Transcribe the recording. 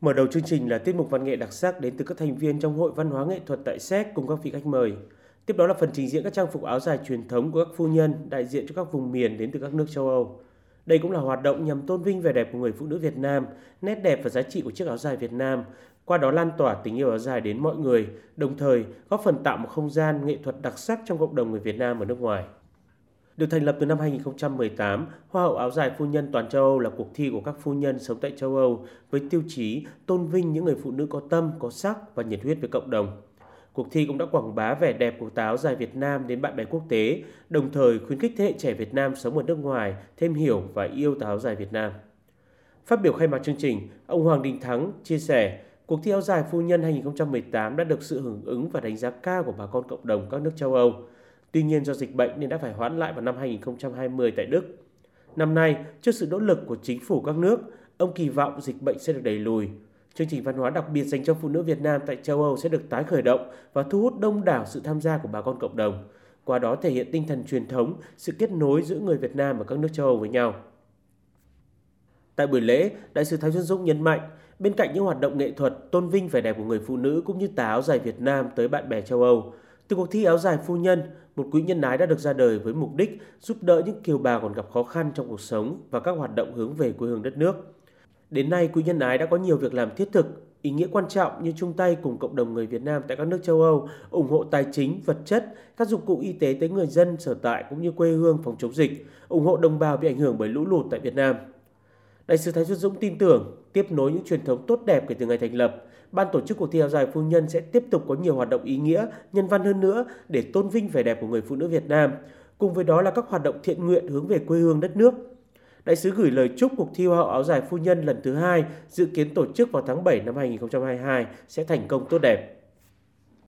Mở đầu chương trình là tiết mục văn nghệ đặc sắc đến từ các thành viên trong Hội Văn hóa Nghệ thuật tại Séc cùng các vị khách mời. Tiếp đó là phần trình diễn các trang phục áo dài truyền thống của các phu nhân đại diện cho các vùng miền đến từ các nước châu Âu. Đây cũng là hoạt động nhằm tôn vinh vẻ đẹp của người phụ nữ Việt Nam, nét đẹp và giá trị của chiếc áo dài Việt Nam, qua đó lan tỏa tình yêu áo dài đến mọi người, đồng thời góp phần tạo một không gian nghệ thuật đặc sắc trong cộng đồng người Việt Nam ở nước ngoài. Được thành lập từ năm 2018, Hoa hậu áo dài phu nhân toàn châu Âu là cuộc thi của các phu nhân sống tại châu Âu với tiêu chí tôn vinh những người phụ nữ có tâm, có sắc và nhiệt huyết với cộng đồng. Cuộc thi cũng đã quảng bá vẻ đẹp của táo áo dài Việt Nam đến bạn bè quốc tế, đồng thời khuyến khích thế hệ trẻ Việt Nam sống ở nước ngoài thêm hiểu và yêu táo áo dài Việt Nam. Phát biểu khai mạc chương trình, ông Hoàng Đình Thắng chia sẻ, cuộc thi áo dài phu nhân 2018 đã được sự hưởng ứng và đánh giá cao của bà con cộng đồng các nước châu Âu. Tuy nhiên do dịch bệnh nên đã phải hoãn lại vào năm 2020 tại Đức. Năm nay, trước sự nỗ lực của chính phủ các nước, ông kỳ vọng dịch bệnh sẽ được đẩy lùi. Chương trình văn hóa đặc biệt dành cho phụ nữ Việt Nam tại châu Âu sẽ được tái khởi động và thu hút đông đảo sự tham gia của bà con cộng đồng. Qua đó thể hiện tinh thần truyền thống, sự kết nối giữa người Việt Nam và các nước châu Âu với nhau. Tại buổi lễ, Đại sứ Thái Xuân Dũng nhấn mạnh, bên cạnh những hoạt động nghệ thuật tôn vinh vẻ đẹp của người phụ nữ cũng như tà áo dài Việt Nam tới bạn bè châu Âu, từ cuộc thi áo dài phu nhân, một quỹ nhân ái đã được ra đời với mục đích giúp đỡ những kiều bào còn gặp khó khăn trong cuộc sống và các hoạt động hướng về quê hương đất nước. Đến nay, quỹ nhân ái đã có nhiều việc làm thiết thực, ý nghĩa quan trọng như chung tay cùng cộng đồng người Việt Nam tại các nước châu Âu, ủng hộ tài chính, vật chất, các dụng cụ y tế tới người dân sở tại cũng như quê hương phòng chống dịch, ủng hộ đồng bào bị ảnh hưởng bởi lũ lụt tại Việt Nam. Đại sứ Thái Xuân Dũng tin tưởng tiếp nối những truyền thống tốt đẹp kể từ ngày thành lập, ban tổ chức cuộc thi áo dài phu nhân sẽ tiếp tục có nhiều hoạt động ý nghĩa, nhân văn hơn nữa để tôn vinh vẻ đẹp của người phụ nữ Việt Nam. Cùng với đó là các hoạt động thiện nguyện hướng về quê hương đất nước. Đại sứ gửi lời chúc cuộc thi Hoa hậu áo dài phu nhân lần thứ hai dự kiến tổ chức vào tháng 7 năm 2022 sẽ thành công tốt đẹp.